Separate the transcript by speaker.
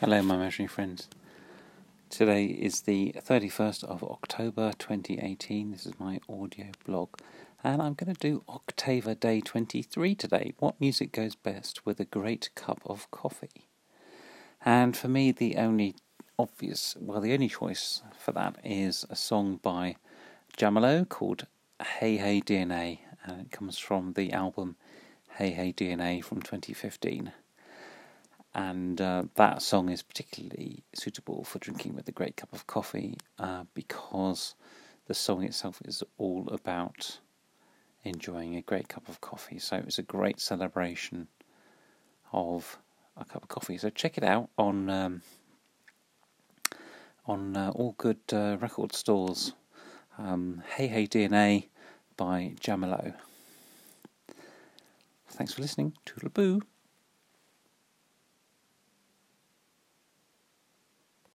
Speaker 1: Hello, my imaginary friends. Today is the 31st of October 2018. This is my audio blog, and I'm going to do Octaver Day 23 today. What music goes best with a great cup of coffee? And for me, the only obvious, well, the only choice for that is a song by Jamelo called Hey Hey DNA, and it comes from the album Hey Hey DNA from 2015 and uh, that song is particularly suitable for drinking with a great cup of coffee uh, because the song itself is all about enjoying a great cup of coffee. So it's a great celebration of a cup of coffee. So check it out on um, on uh, all good uh, record stores. Um, hey Hey DNA by Jamelo. Thanks for listening. Toodle boo.